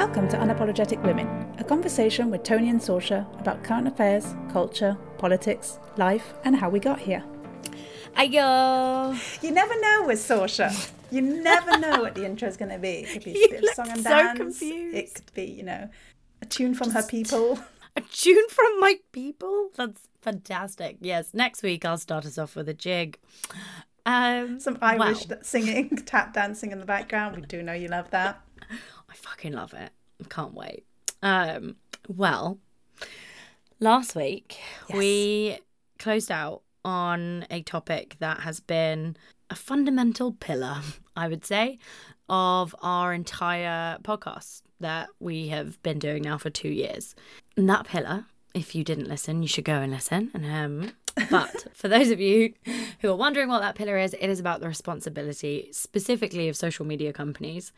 Welcome to Unapologetic Women, a conversation with Tony and Saoirse about current affairs, culture, politics, life, and how we got here. Ayo! You never know with Saoirse. You never know what the intro is going to be. It could be You a bit of song and so dance. confused. It could be, you know, a tune from her people. A tune from my people? That's fantastic. Yes, next week I'll start us off with a jig. Um, Some Irish wow. singing, tap dancing in the background. We do know you love that. I fucking love it. I can't wait. Um, well, last week we closed out on a topic that has been a fundamental pillar, I would say, of our entire podcast that we have been doing now for two years. And that pillar, if you didn't listen, you should go and listen. And um, but for those of you who are wondering what that pillar is, it is about the responsibility specifically of social media companies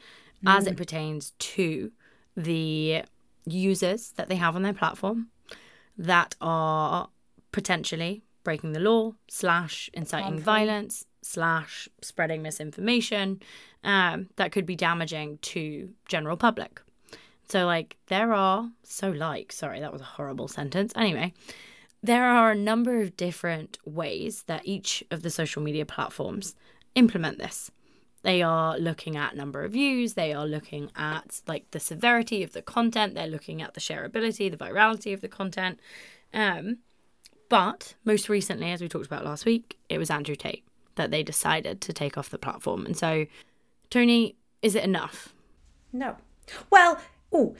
as it pertains to the users that they have on their platform that are potentially breaking the law slash inciting violence slash spreading misinformation um, that could be damaging to general public. So like there are so like sorry that was a horrible sentence. Anyway there are a number of different ways that each of the social media platforms implement this. They are looking at number of views they are looking at like the severity of the content they're looking at the shareability the virality of the content. Um, but most recently as we talked about last week it was andrew tate that they decided to take off the platform. And so tony is it enough? No. Well, oh,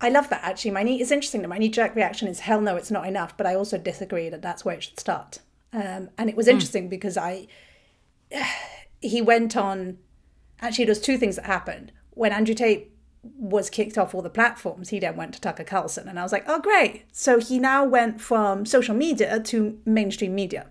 I love that actually. My knee, is interesting that my knee jerk reaction is hell no, it's not enough. But I also disagree that that's where it should start. Um, and it was interesting because I, he went on. Actually, there's two things that happened when Andrew Tate was kicked off all the platforms. He then went to Tucker Carlson, and I was like, oh great. So he now went from social media to mainstream media.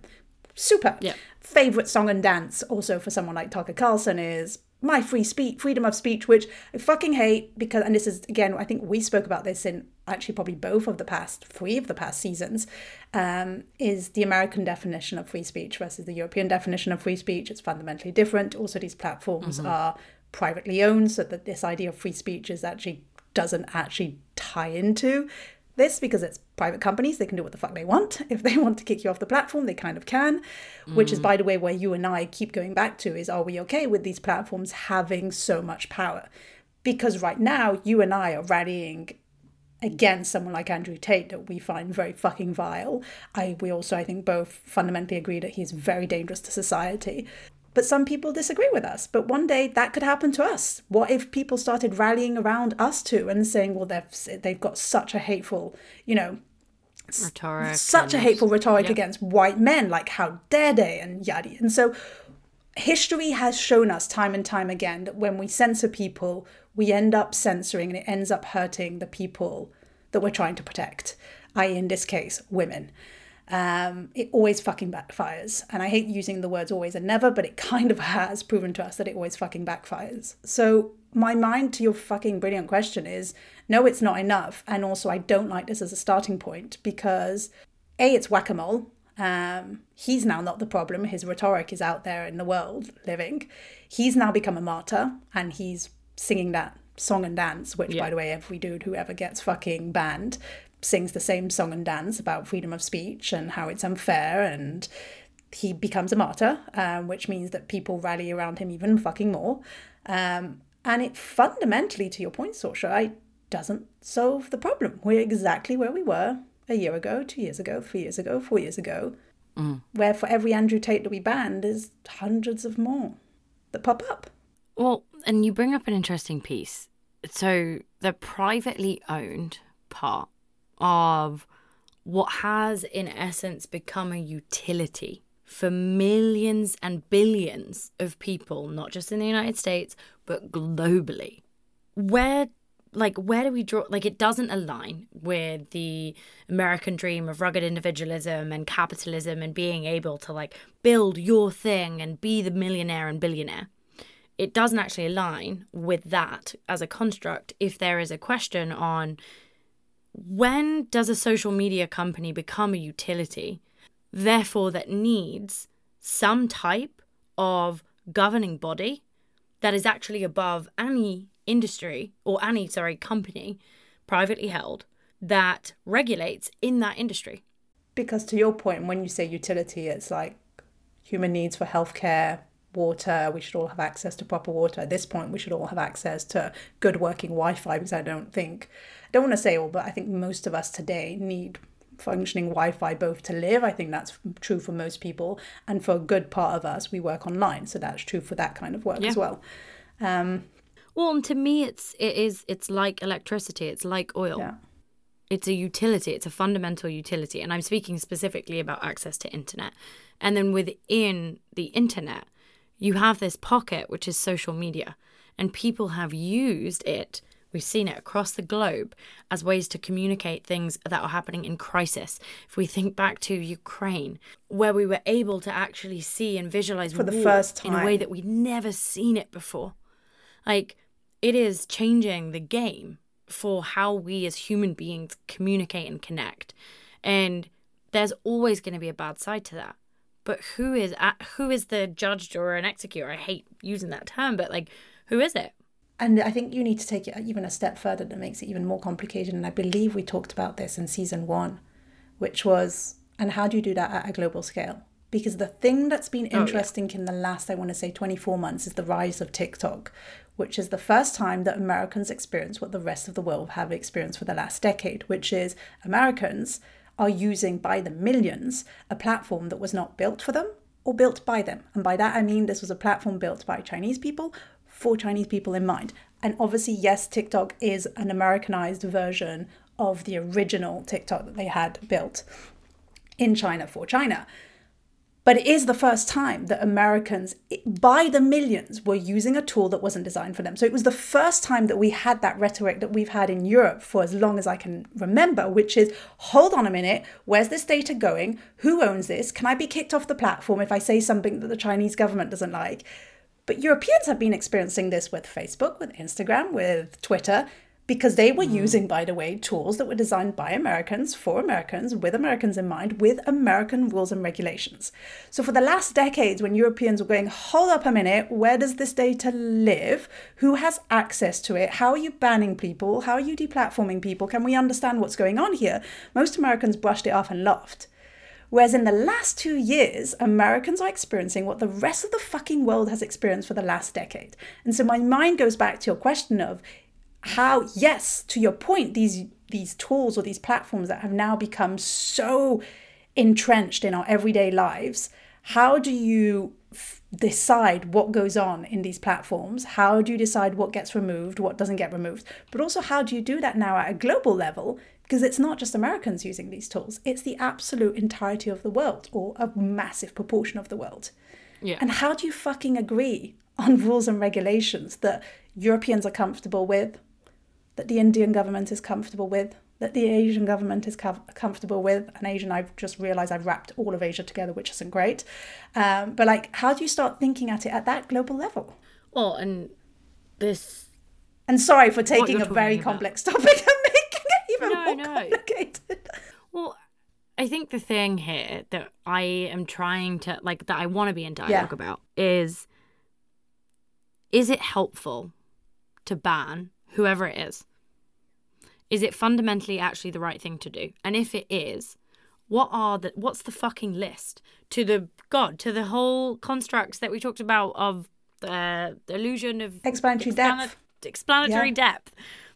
Super. Yeah. Favorite song and dance also for someone like Tucker Carlson is my free speech, freedom of speech, which I fucking hate because, and this is again, I think we spoke about this in actually probably both of the past three of the past seasons, um, is the American definition of free speech versus the European definition of free speech. It's fundamentally different. Also, these platforms are privately owned, so that this idea of free speech is actually doesn't actually tie into this because it's private companies. They can do what the fuck they want. If they want to kick you off the platform, they kind of can. Which is, mm. by the way, where you and I keep going back to is are we okay with these platforms having so much power? Because right now, you and I are rallying against someone like Andrew Tate that we find very fucking vile. I we also I think both fundamentally agree that he's very dangerous to society. But some people disagree with us. But one day that could happen to us. What if people started rallying around us too and saying, well, they've they've got such a hateful, you know, rhetoric such a hateful rhetoric Yeah. against white men, like how dare they and yada. And so history has shown us time and time again that when we censor people, we end up censoring and it ends up hurting the people that we're trying to protect, i.e., in this case, women. Um, it always fucking backfires. And I hate using the words always and never, but it kind of has proven to us that it always fucking backfires. So, my mind to your fucking brilliant question is no, it's not enough. And also, I don't like this as a starting point because A, it's whack a mole. Um, he's now not the problem. His rhetoric is out there in the world living. He's now become a martyr and he's singing that song and dance, which, by the way, every dude who ever gets fucking banned sings the same song and dance about freedom of speech and how it's unfair and he becomes a martyr, um, which means that people rally around him even fucking more. Um, and it fundamentally, to your point, Saoirse, it doesn't solve the problem. We're exactly where we were a year ago, two years ago, three years ago, four years ago, where for every Andrew Tate that we banned, there's hundreds of more that pop up. Well, and you bring up an interesting piece. So, the privately owned part of what has, in essence, become a utility for millions and billions of people, not just in the United States, but globally. Where like where do we draw like it doesn't align with the american dream of rugged individualism and capitalism and being able to like build your thing and be the millionaire and billionaire it doesn't actually align with that as a construct if there is a question on when does a social media company become a utility, therefore, that needs some type of governing body that is actually above any industry or any, sorry, company, privately held, that regulates in that industry. Because to your point, when you say utility, it's like human needs for healthcare, water, we should all have access to proper water. At this point, we should all have access to good working Wi Fi because I don't think, I don't want to say all, but I think most of us today need functioning Wi-Fi both to live. I think that's true for most people, and for a good part of us, we work online, so that's true for that kind of work yeah. as well. Um, well, and to me, it's it is it's like electricity. It's like oil. Yeah. It's a utility. It's a fundamental utility, and I'm speaking specifically about access to internet. And then within the internet, you have this pocket which is social media, and people have used it We've seen it across the globe as ways to communicate things that are happening in crisis. If we think back to Ukraine, where we were able to actually see and visualize for the first time in a way that we'd never seen it before. Like, it is changing the game for how we as human beings communicate and connect. And there's always going to be a bad side to that. But who is at, who is the judge or an executor? I hate using that term, but like, who is it? And I think you need to take it even a step further that makes it even more complicated. And I believe we talked about this in season one, which was, and how do you do that at a global scale? Because the thing that's been interesting oh, yeah. in the last, I want to say, 24 months is the rise of TikTok, which is the first time that Americans experience what the rest of the world have experienced for the last decade, which is Americans are using by the millions a platform that was not built for them or built by them. And by that I mean this was a platform built by Chinese people for Chinese people in mind. And obviously, yes, TikTok is an Americanized version of the original TikTok that they had built in China for China. But it is the first time that Americans, by the millions, were using a tool that wasn't designed for them. So it was the first time that we had that rhetoric that we've had in Europe for as long as I can remember, which is hold on a minute, where's this data going? Who owns this? Can I be kicked off the platform if I say something that the Chinese government doesn't like? But Europeans have been experiencing this with Facebook, with Instagram, with Twitter, because they were mm. using, by the way, tools that were designed by Americans for Americans, with Americans in mind, with American rules and regulations. So, for the last decades, when Europeans were going, hold up a minute, where does this data live? Who has access to it? How are you banning people? How are you deplatforming people? Can we understand what's going on here? Most Americans brushed it off and laughed. Whereas in the last two years, Americans are experiencing what the rest of the fucking world has experienced for the last decade. And so my mind goes back to your question of how, yes, to your point, these these tools or these platforms that have now become so entrenched in our everyday lives, how do you f- decide what goes on in these platforms? How do you decide what gets removed, what doesn't get removed? But also, how do you do that now at a global level because it's not just Americans using these tools, it's the absolute entirety of the world or a massive proportion of the world. Yeah. And how do you fucking agree on rules and regulations that Europeans are comfortable with, that the Indian government is comfortable with, that the Asian government is com- comfortable with? And Asian, I've just realized I've wrapped all of Asia together, which isn't great. Um, but like, how do you start thinking at it at that global level? Well, and this. And sorry for taking a very about. complex topic and making it even no, more no. complicated. Well, I think the thing here that I am trying to like that I want to be in dialogue yeah. about is is it helpful to ban whoever it is? Is it fundamentally actually the right thing to do? And if it is, what are the what's the fucking list to the god to the whole constructs that we talked about of the, the illusion of explanatory depth explanatory yeah. depth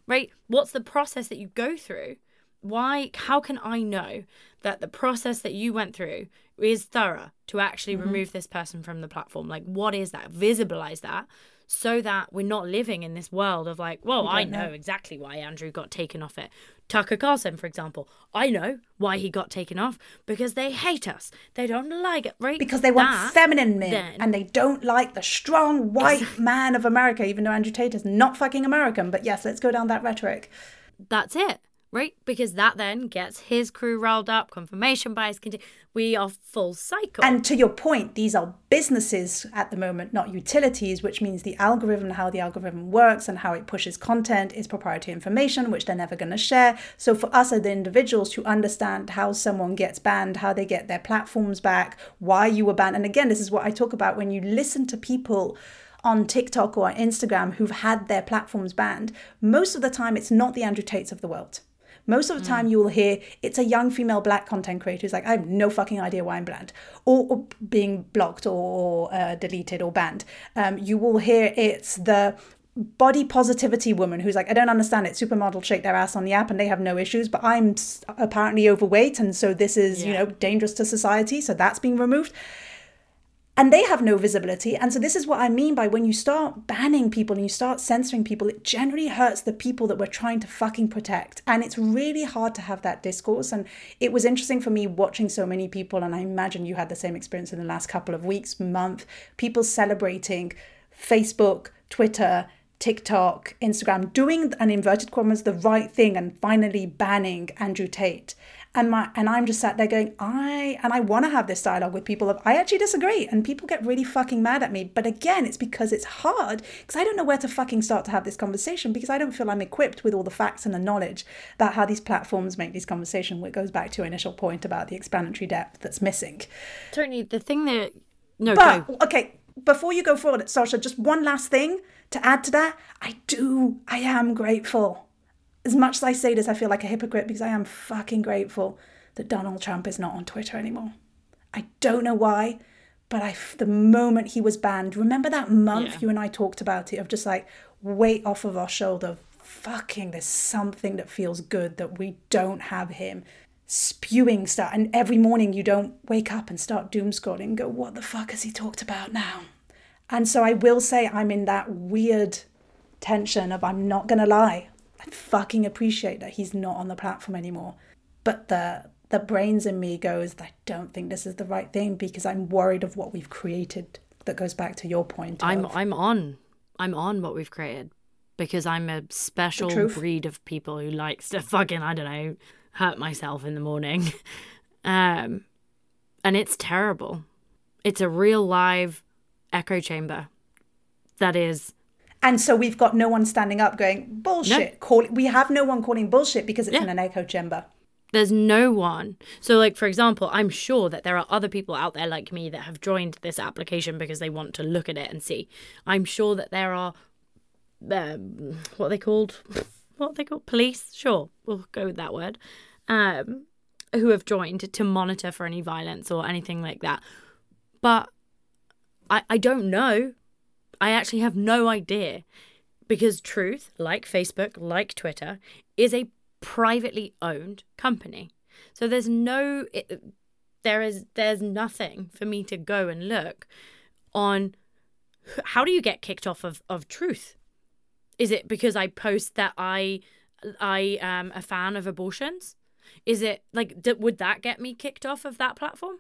right? What's the process that you go through? Why, how can I know that the process that you went through is thorough to actually mm-hmm. remove this person from the platform? Like, what is that? Visibilize that so that we're not living in this world of like, well, I know, know, exactly why Andrew got taken off it. Tucker Carlson, for example, I know why he got taken off because they hate us. They don't like it, right? Because they want that, feminine men then, and they don't like the strong white man of America, even though Andrew Tate is not fucking American. But yes, let's go down that rhetoric. That's it right? Because that then gets his crew riled up, confirmation bias, continue. we are full cycle. And to your point, these are businesses at the moment, not utilities, which means the algorithm, how the algorithm works and how it pushes content is proprietary information, which they're never going to share. So for us as the individuals to understand how someone gets banned, how they get their platforms back, why you were banned. And again, this is what I talk about when you listen to people on TikTok or Instagram who've had their platforms banned, most of the time it's not the Andrew Tates of the world. Most of the time, you will hear it's a young female black content creator who's like, I have no fucking idea why I'm banned, or, or being blocked or uh, deleted or banned. Um, you will hear it's the body positivity woman who's like, I don't understand it. Supermodels shake their ass on the app and they have no issues, but I'm apparently overweight. And so this is, yeah. you know, dangerous to society. So that's being removed and they have no visibility. And so, this is what I mean by when you start banning people and you start censoring people, it generally hurts the people that we're trying to fucking protect. And it's really hard to have that discourse. And it was interesting for me watching so many people, and I imagine you had the same experience in the last couple of weeks, month, people celebrating Facebook, Twitter, TikTok, Instagram, doing an inverted commas the right thing and finally banning Andrew Tate and my and I'm just sat there going I and I want to have this dialogue with people of I actually disagree and people get really fucking mad at me. But again it's because it's hard because I don't know where to fucking start to have this conversation because I don't feel I'm equipped with all the facts and the knowledge about how these platforms make these conversations which goes back to your initial point about the explanatory depth that's missing. Tony the thing that no but, go. okay before you go forward Sasha just one last thing to add to that. I do I am grateful as much as I say this, I feel like a hypocrite because I am fucking grateful that Donald Trump is not on Twitter anymore. I don't know why, but I, the moment he was banned, remember that month yeah. you and I talked about it of just like weight off of our shoulder. Fucking, there's something that feels good that we don't have him spewing stuff. And every morning you don't wake up and start doom scrolling and go, what the fuck has he talked about now? And so I will say I'm in that weird tension of I'm not going to lie. Fucking appreciate that he's not on the platform anymore. But the the brains in me goes, I don't think this is the right thing because I'm worried of what we've created. That goes back to your point. I'm of, I'm on. I'm on what we've created because I'm a special breed of people who likes to fucking I don't know hurt myself in the morning. um, and it's terrible. It's a real live echo chamber that is and so we've got no one standing up going, bullshit. No. Call, we have no one calling bullshit because it's yeah. in an echo chamber. There's no one. So, like, for example, I'm sure that there are other people out there like me that have joined this application because they want to look at it and see. I'm sure that there are, um, what are they called? What are they called? Police? Sure, we'll go with that word. Um, who have joined to monitor for any violence or anything like that. But I, I don't know I actually have no idea because Truth, like Facebook, like Twitter, is a privately owned company. So there's no it, there is there's nothing for me to go and look on how do you get kicked off of of Truth? Is it because I post that I I am a fan of abortions? Is it like would that get me kicked off of that platform?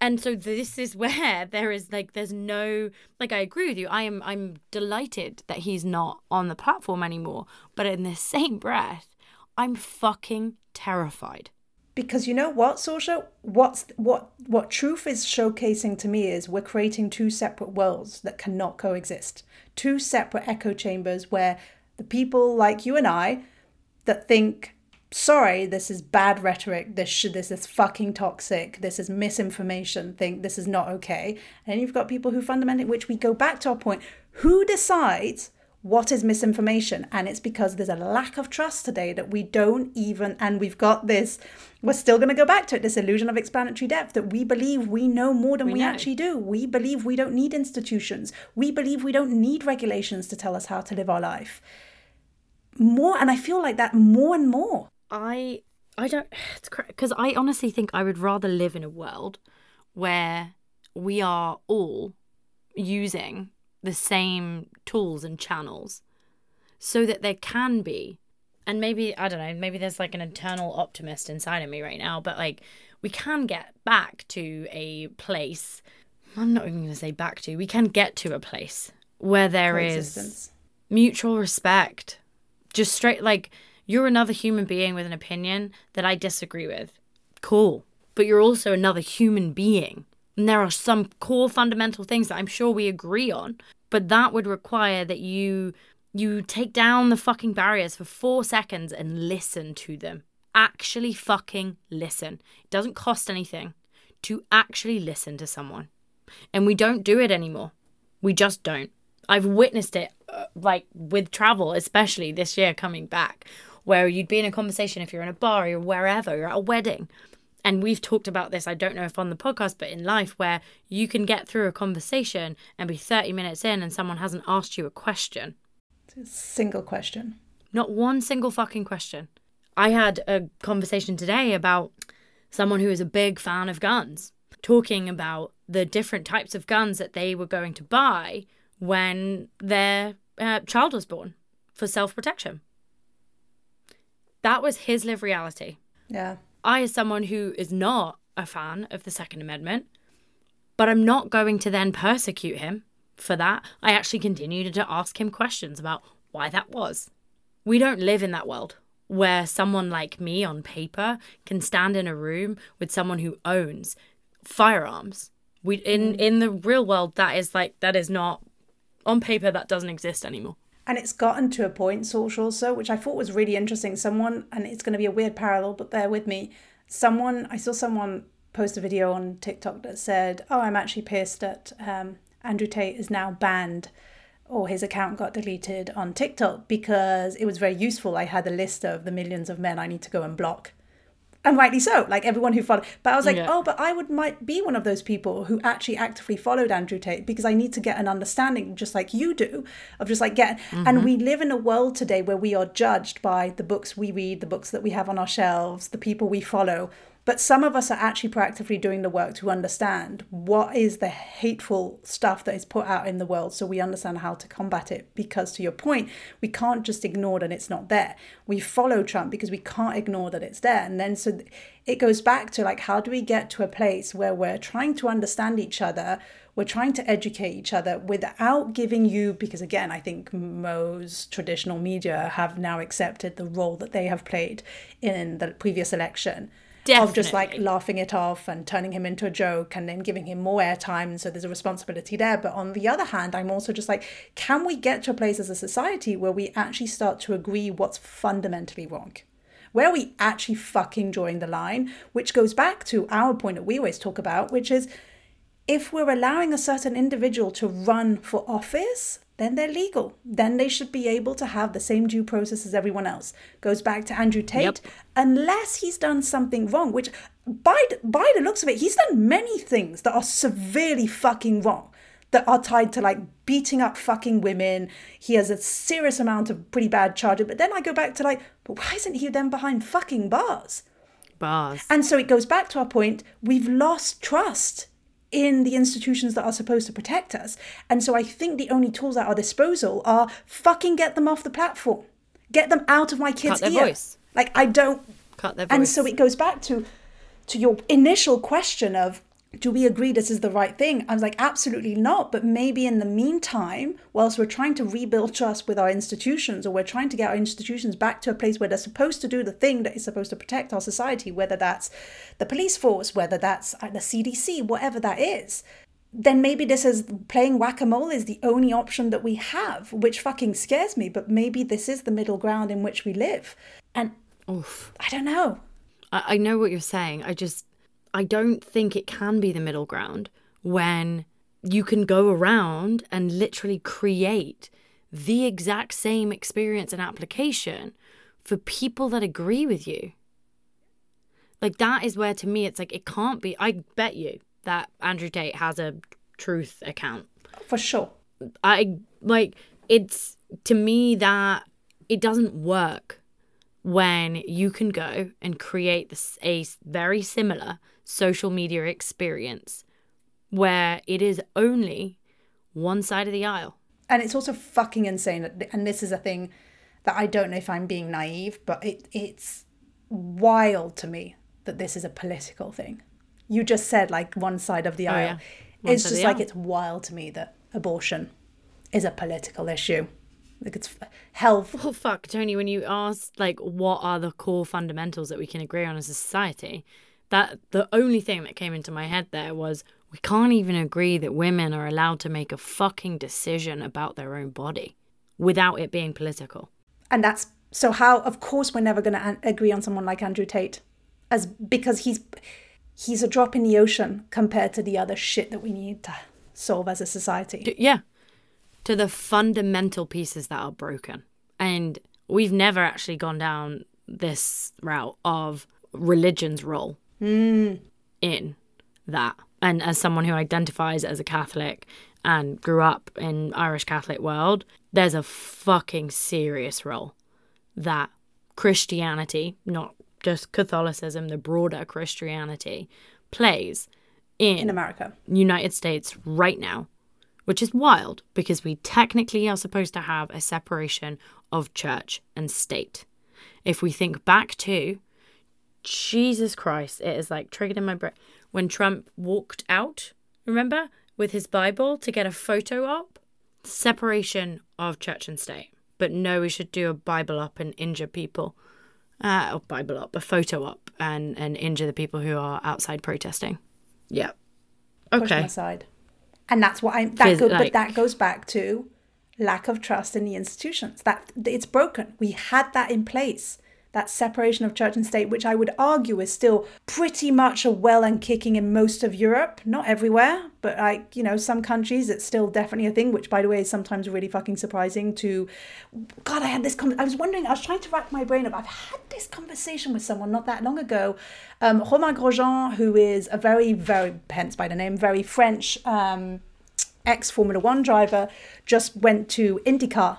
And so this is where there is like there's no like i agree with you. I am i'm delighted that he's not on the platform anymore. But in the same breath i'm fucking terrified. Because you know what Saoirse? what's what what truth is showcasing to me is we're creating two separate worlds that cannot coexist. Two separate echo chambers where the people like you and i that think sorry, this is bad rhetoric, this should this is fucking toxic, this is misinformation, think this is not okay. And you've got people who fundamentally which we go back to our point, who decides what is misinformation? And it's because there's a lack of trust today that we don't even and we've got this we're still going to go back to it this illusion of explanatory depth that we believe we know more than we, we actually do. We believe we don't need institutions. We believe we don't need regulations to tell us how to live our life. More and I feel like that more and more I I don't it's because I honestly think I would rather live in a world where we are all using the same tools and channels so that there can be and maybe I don't know maybe there's like an internal optimist inside of me right now but like we can get back to a place I'm not even going to say back to we can get to a place where there is mutual respect just straight like you're another human being with an opinion that I disagree with. Cool. But you're also another human being. And there are some core fundamental things that I'm sure we agree on, but that would require that you you take down the fucking barriers for 4 seconds and listen to them. Actually fucking listen. It doesn't cost anything to actually listen to someone. And we don't do it anymore. We just don't. I've witnessed it, uh, like with travel, especially this year coming back, where you'd be in a conversation if you're in a bar or wherever, you're at a wedding. And we've talked about this, I don't know if on the podcast, but in life, where you can get through a conversation and be 30 minutes in and someone hasn't asked you a question. A single question. Not one single fucking question. I had a conversation today about someone who is a big fan of guns, talking about the different types of guns that they were going to buy when their uh, child was born for self protection. That was his live reality. Yeah. I, as someone who is not a fan of the Second Amendment, but I'm not going to then persecute him for that. I actually continued to ask him questions about why that was. We don't live in that world where someone like me on paper can stand in a room with someone who owns firearms. We in Mm. in the real world that is like that is not on paper that doesn't exist anymore. And it's gotten to a point, social also, which I thought was really interesting. Someone, and it's going to be a weird parallel, but bear with me. Someone, I saw someone post a video on TikTok that said, "Oh, I'm actually pissed that um, Andrew Tate is now banned, or his account got deleted on TikTok because it was very useful. I had a list of the millions of men I need to go and block." And rightly so like everyone who followed but i was like Yeah. oh but i would might be one of those people who actually actively followed andrew tate because i need to get an understanding just like you do of just like get and mm-hmm. we live in a world today where we are judged by the books we read the books that we have on our shelves the people we follow but some of us are actually proactively doing the work to understand what is the hateful stuff that is put out in the world so we understand how to combat it. Because to your point, we can't just ignore that it's not there. We follow Trump because we can't ignore that it's there. And then so it goes back to like, how do we get to a place where we're trying to understand each other? We're trying to educate each other without giving you, because again, I think most traditional media have now accepted the role that they have played in the previous election of just like laughing it off and turning him into a joke and then giving him more airtime. So there's a responsibility there. But on the other hand, I'm also just like, can we get to a place as a society where we actually start to agree what's fundamentally wrong? Where are we actually fucking drawing the line? Which goes back to our point that we always talk about, which is if we're allowing a certain individual to run for office, then they're legal. Then they should be able to have the same due process as everyone else. Goes back to Andrew Tate, Yep. unless he's done something wrong, which by the- by the looks of it, he's done many things that are severely fucking wrong. That are tied to like beating up fucking women. He has a serious amount of pretty bad charges. But then I go back to like, but why isn't he then behind fucking bars? Bars. And so it goes back to our point we've lost trust in the institutions that are supposed to protect us. And so I think the only tools at our disposal are fucking get them off the platform, get them out of my kids' their ear. voice. Like I don't. Cut their voice. And so it goes back to to your initial question of do we agree this is the right thing? I was like, absolutely not. But maybe in the meantime, whilst we're trying to rebuild trust with our institutions, or we're trying to get our institutions back to a place where they're supposed to do the thing that is supposed to protect our society, whether that's the police force, whether that's uh, the CDC, whatever that is, then maybe this is playing whack a mole is the only option that we have, which fucking scares me. But maybe this is the middle ground in which we live. And Oof. I don't know. I, I know what you're saying. I just I don't think it can be the middle ground when you can go around and literally create the exact same experience and application for people that agree with you. Like that is where to me it's like it can't be I bet you that Andrew Tate has a truth account For sure. I like it's to me that it doesn't work when you can go and create this a very similar social media experience where it is only one side of the aisle. and it's also fucking insane and this is a thing that i don't know if i'm being naive but it, it's wild to me that this is a political thing you just said like one side of the Oh, aisle yeah. It's just like aisle. it's wild to me that abortion is a political issue like it's health Well, fuck, Tony, when you asked, like, what are the core fundamentals that we can agree on as a society, that the only thing that came into my head there was we can't even agree that women are allowed to make a fucking decision about their own body without it being political. and that's so how of course we're never going to agree on someone like andrew tate as because he's he's a drop in the ocean compared to the other shit that we need to solve as a society. Yeah. To the fundamental pieces that are broken. And we've never actually gone down this route of religion's role Mm. in that. And as someone who identifies as a Catholic and grew up in Irish Catholic world, there's a fucking serious role that Christianity, not just Catholicism, the broader Christianity, plays in, In America. United States right now, which is wild because we technically are supposed to have a separation of church and state. If we think back to Jesus Christ, it is like triggered in my brain when Trump walked out, remember, with his Bible to get a photo op? Separation of church and state. But no, we should do a Bible op and injure people. Uh, or Bible up, a photo op, and, and injure the people who are outside protesting. Yeah. Push Okay. aside. And that's what I'm. that Phys- go, like- but that goes back to lack of trust in the institutions. That it's broken. We had that in place. That separation of church and state, which I would argue is still pretty much a well and kicking in most of Europe, not everywhere, but like, you know, some countries it's still definitely a thing, which by the way is sometimes really fucking surprising to God, I had this con- I was wondering, I was trying to rack my brain up. I've had this conversation with someone not that long ago. Um, Romain Grosjean, who is a very, very, hence by the name, very French um, ex Formula One driver, just went to IndyCar.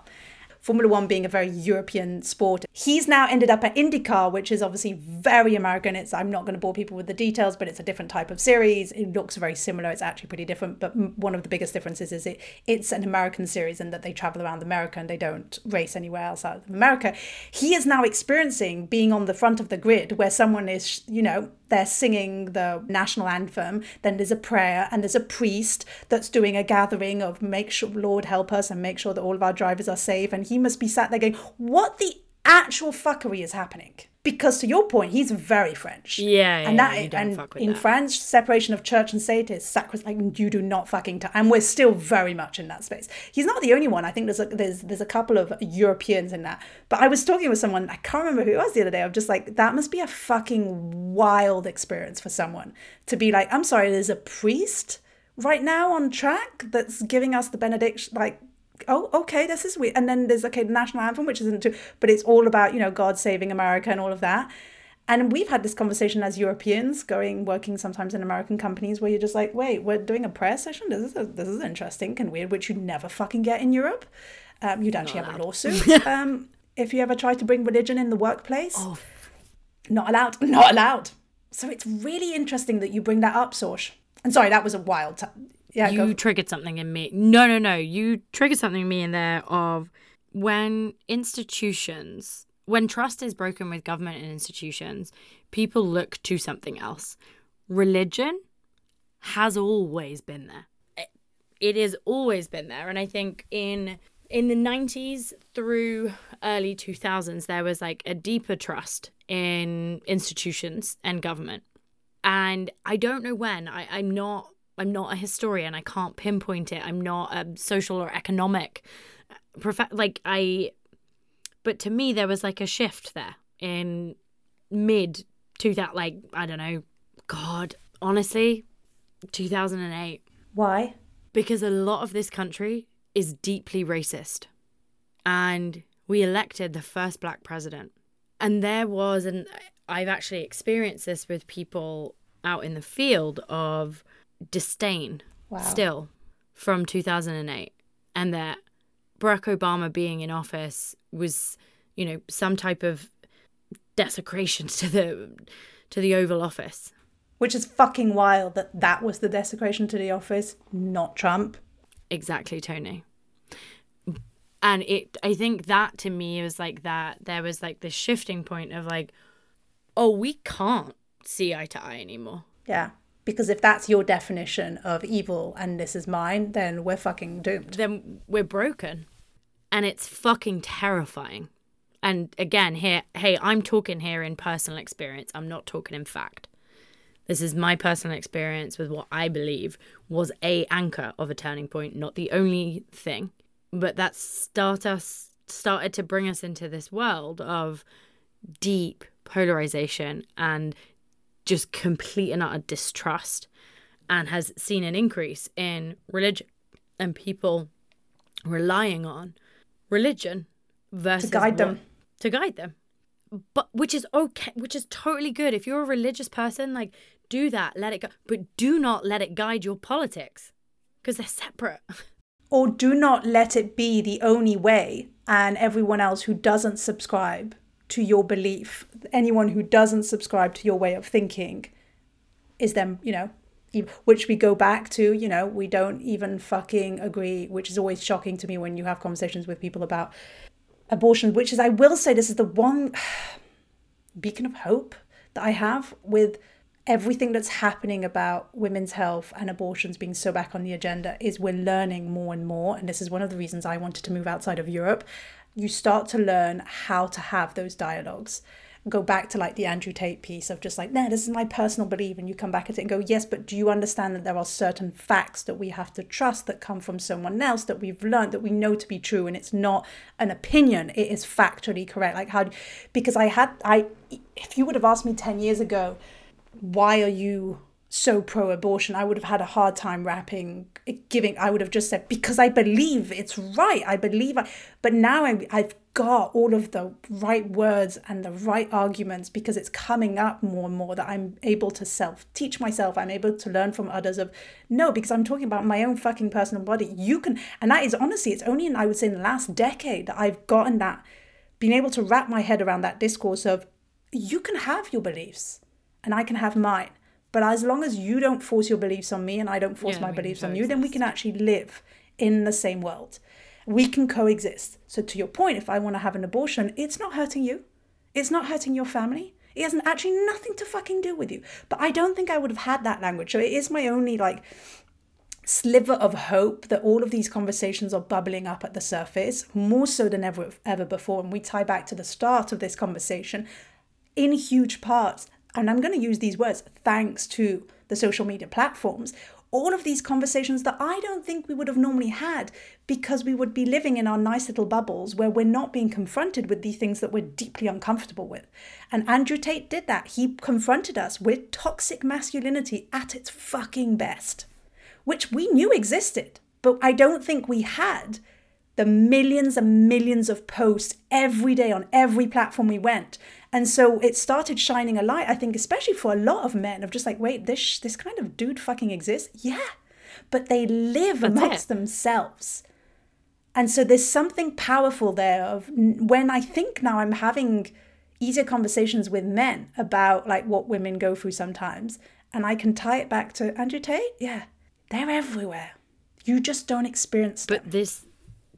Formula One being a very European sport. He's now ended up at IndyCar, which is obviously very American. It's I'm not going to bore people with the details, but it's a different type of series. It looks very similar. It's actually pretty different, but one of the biggest differences is it it's an American series and that they travel around America and they don't race anywhere else out of America. He is now experiencing being on the front of the grid where someone is, you know, they're singing the national anthem, then there's a prayer, and there's a priest that's doing a gathering of make sure, Lord help us, and make sure that all of our drivers are safe. And he must be sat there going, What the actual fuckery is happening? Because to your point, he's very French. Yeah, yeah, and that and in that. France, separation of church and state is sacrosanct. Like, you do not fucking. T- and we're still very much in that space. He's not the only one. I think there's a, there's there's a couple of Europeans in that. But I was talking with someone. I can't remember who it was the other day. I'm just like, that must be a fucking wild experience for someone to be like, I'm sorry, there's a priest right now on track that's giving us the benediction. Like, oh, okay, this is weird. And then there's okay, the national anthem, which isn't too, but it's all about you know God saving America and all of that. And we've had this conversation as Europeans, going working sometimes in American companies, where you're just like, wait, we're doing a prayer session. This is a, this is interesting and weird, which you never fucking get in Europe. Um, you'd actually have a lawsuit um, if you ever try to bring religion in the workplace. Oh. Not allowed. Not allowed. So it's really interesting that you bring that up, Sorsh. And sorry, that was a wild. T- yeah, you triggered something in me. No, no, no. You triggered something in me in there of when institutions, when trust is broken with government and institutions, people look to something else. Religion has always been there. It- It has always been there, and I think in in the 90s through early 2000s there was like a deeper trust in institutions and government and I don't know when. I, I'm not. I'm not a historian. I can't pinpoint it. I'm not a social or economic. Uh, Prof- like I, but to me there was like a shift there in mid two that like I don't know. God, honestly, two thousand and eight Why? because a lot of this country is deeply racist. And we elected the first black president. And there was, and I've actually experienced this with people out in the field of disdain Wow. still from 2008. And that Barack Obama being in office was, you know, some type of desecration to the to the Oval Office. Which is fucking wild that that was the desecration to the office, not Trump. Exactly, Tony. And it I think that to me was like that there was like this shifting point of like, oh, we can't see eye to eye anymore. Yeah. Because if that's your definition of evil and this is mine, then we're fucking doomed. Then we're broken. And it's fucking terrifying. And again, here hey, I'm talking here in personal experience. I'm not talking in fact. This is my personal experience with what I believe was a anchor of a turning point, not the only thing, but that start us started to bring us into this world of deep polarization and just complete and utter distrust. and has seen an increase in religion and people relying on religion versus To guide what- them. to guide them but which is okay which is totally good if you're a religious person like do that let it go but do not let it guide your politics because they're separate or do not let it be the only way and everyone else who doesn't subscribe to your belief anyone who doesn't subscribe to your way of thinking is then you know which we go back to you know we don't even fucking agree which is always shocking to me when you have conversations with people about abortion which is i will say this is the one beacon of hope that I have with everything that's happening about women's health and abortions being so back on the agenda is we're learning more and more. And this is one of the reasons I wanted to move outside of Europe you start to learn how to have those dialogues. Go back to like the Andrew Tate piece of just like no this is my personal belief and you come back at it and go yes but do you understand that there are certain facts that we have to trust that come from someone else that we've learned that we know to be true and it's not an opinion it is factually correct? Like how because I had I if you would have asked me 10 years ago why are you so pro abortion i would have had a hard time wrapping giving i would have just said because i believe it's right i believe i but now I, i've got all of the right words and the right arguments because it's coming up more and more that i'm able to self teach myself i'm able to learn from others of no because i'm talking about my own fucking personal body you can and that is honestly it's only in i would say in the last decade that i've gotten that being able to wrap my head around that discourse of you can have your beliefs and I can have mine. But as long as you don't force your beliefs on me and I don't force Yeah, my beliefs on you, then we can actually live in the same world. We can coexist. So, to your point, if I want to have an abortion, it's not hurting you, it's not hurting your family. It has actually nothing to fucking do with you. But I don't think I would have had that language. So, it is my only like sliver of hope that all of these conversations are bubbling up at the surface more so than ever ever before and we tie back to the start of this conversation in huge parts and I'm going to use these words thanks to the social media platforms all of these conversations that I don't think we would have normally had because we would be living in our nice little bubbles where we're not being confronted with these things that we're deeply uncomfortable with. And Andrew Tate did that. He confronted us with toxic masculinity at its fucking best which we knew existed, but I don't think we had the millions and millions of posts every day on every platform we went. And so it started shining a light, I think, especially for a lot of men, of just like, wait, this this kind of dude fucking exists? Yeah. But they live That's amongst it. themselves. And so there's something powerful there of when I think now I'm having easier conversations with men about like what women go through sometimes. And I can tie it back to Andrew Tate. Yeah, they're everywhere. You just don't experience them. But this,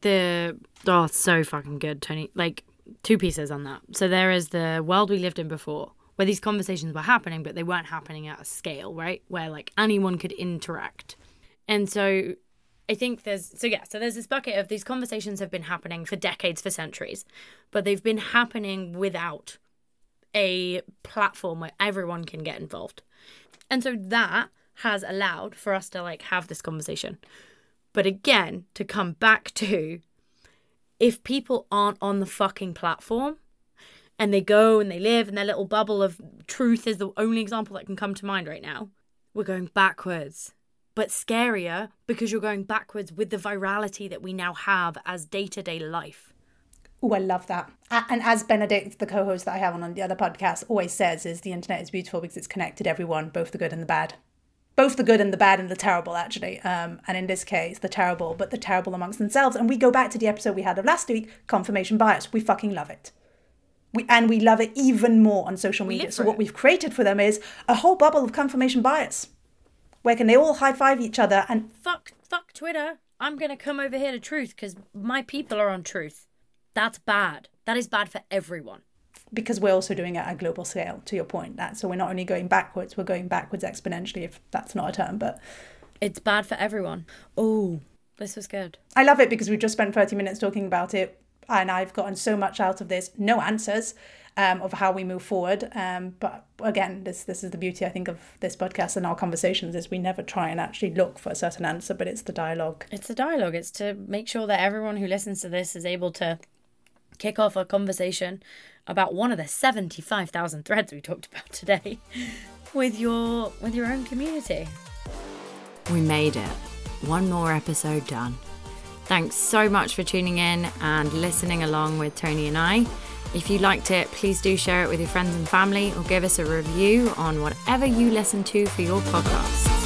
the oh, so fucking good, Tony. Like two pieces on that. So there is the world we lived in before, where these conversations were happening, but they weren't happening at a scale, right? Where like anyone could interact, and so I think there's so yeah. So there's this bucket of these conversations have been happening for decades, for centuries, but they've been happening without a platform where everyone can get involved. And so that has allowed for us to like have this conversation. But again, to come back to if people aren't on the fucking platform and they go and they live in their little bubble of truth is the only example that can come to mind right now, we're going backwards. But scarier because you're going backwards with the virality that we now have as day to day life. Oh, I love that. And as Benedict, the co-host that I have on the other podcast, always says, is the internet is beautiful because it's connected everyone, both the good and the bad. Both the good and the bad and the terrible, actually. Um, and in this case, the terrible, but the terrible amongst themselves. And we go back to the episode we had of last week, confirmation bias. We fucking love it. We, and we love it even more on social media. So what it. we've created for them is a whole bubble of confirmation bias. Where can they all high five each other and Fuck, fuck Twitter. I'm gonna come over here to truth because my people are on truth. That's bad. That is bad for everyone. Because we're also doing it at a global scale to your point that so we're not only going backwards we're going backwards exponentially if that's not a term but It's bad for everyone. Oh, this was good. i love it because we've just spent 30 minutes talking about it and i've gotten so much out of this no answers um, of how we move forward um, but again this this is the beauty i think of this podcast and our conversations is we never try and actually look for a certain answer but it's the dialogue It's the dialogue. It's to make sure that everyone who listens to this is able to kick off a conversation about one of the 75,000 threads we talked about today with your with your own community. we made it. One more episode done. Thanks so much for tuning in and listening along with Tony and I. If you liked it, please do share it with your friends and family or give us a review on whatever you listen to for your podcast.